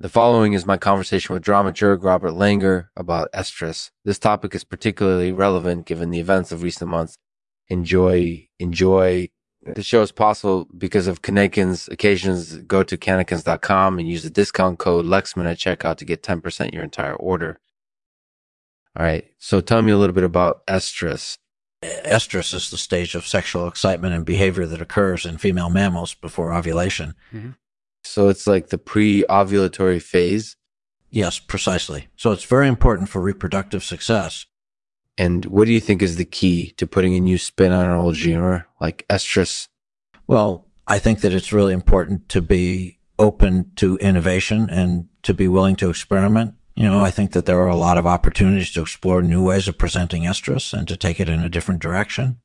The following is my conversation with dramaturg Robert Langer about estrus. This topic is particularly relevant given the events of recent months. Enjoy, enjoy. The show is possible because of Kannekins occasions. Go to kannekins.com and use the discount code Lexman at checkout to get 10% your entire order. All right. So tell me a little bit about estrus. Estrus is the stage of sexual excitement and behavior that occurs in female mammals before ovulation. Mm-hmm. So it's like the pre ovulatory phase. Yes, precisely. So it's very important for reproductive success. And what do you think is the key to putting a new spin on an old genre like estrus? Well, I think that it's really important to be open to innovation and to be willing to experiment. You know, I think that there are a lot of opportunities to explore new ways of presenting estrus and to take it in a different direction.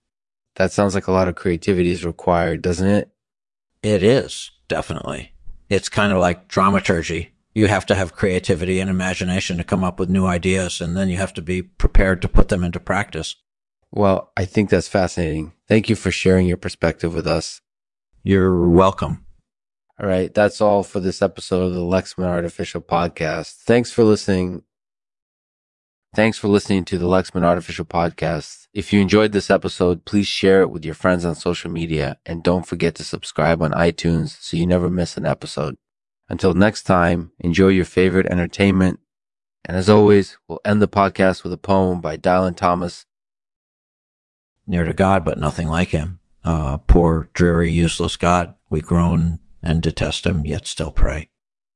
That sounds like a lot of creativity is required, doesn't it? It is, definitely it's kind of like dramaturgy. You have to have creativity and imagination to come up with new ideas, and then you have to be prepared to put them into practice. Well, I think that's fascinating. Thank you for sharing your perspective with us. You're welcome. All right. That's all for this episode of the Lexman Artificial Podcast. Thanks for listening. Thanks for listening to the Lexman Artificial Podcast. If you enjoyed this episode, please share it with your friends on social media and don't forget to subscribe on iTunes so you never miss an episode. Until next time, enjoy your favorite entertainment. And as always, we'll end the podcast with a poem by Dylan Thomas. Near to God, but nothing like him. Uh, poor, dreary, useless God, we groan and detest him, yet still pray.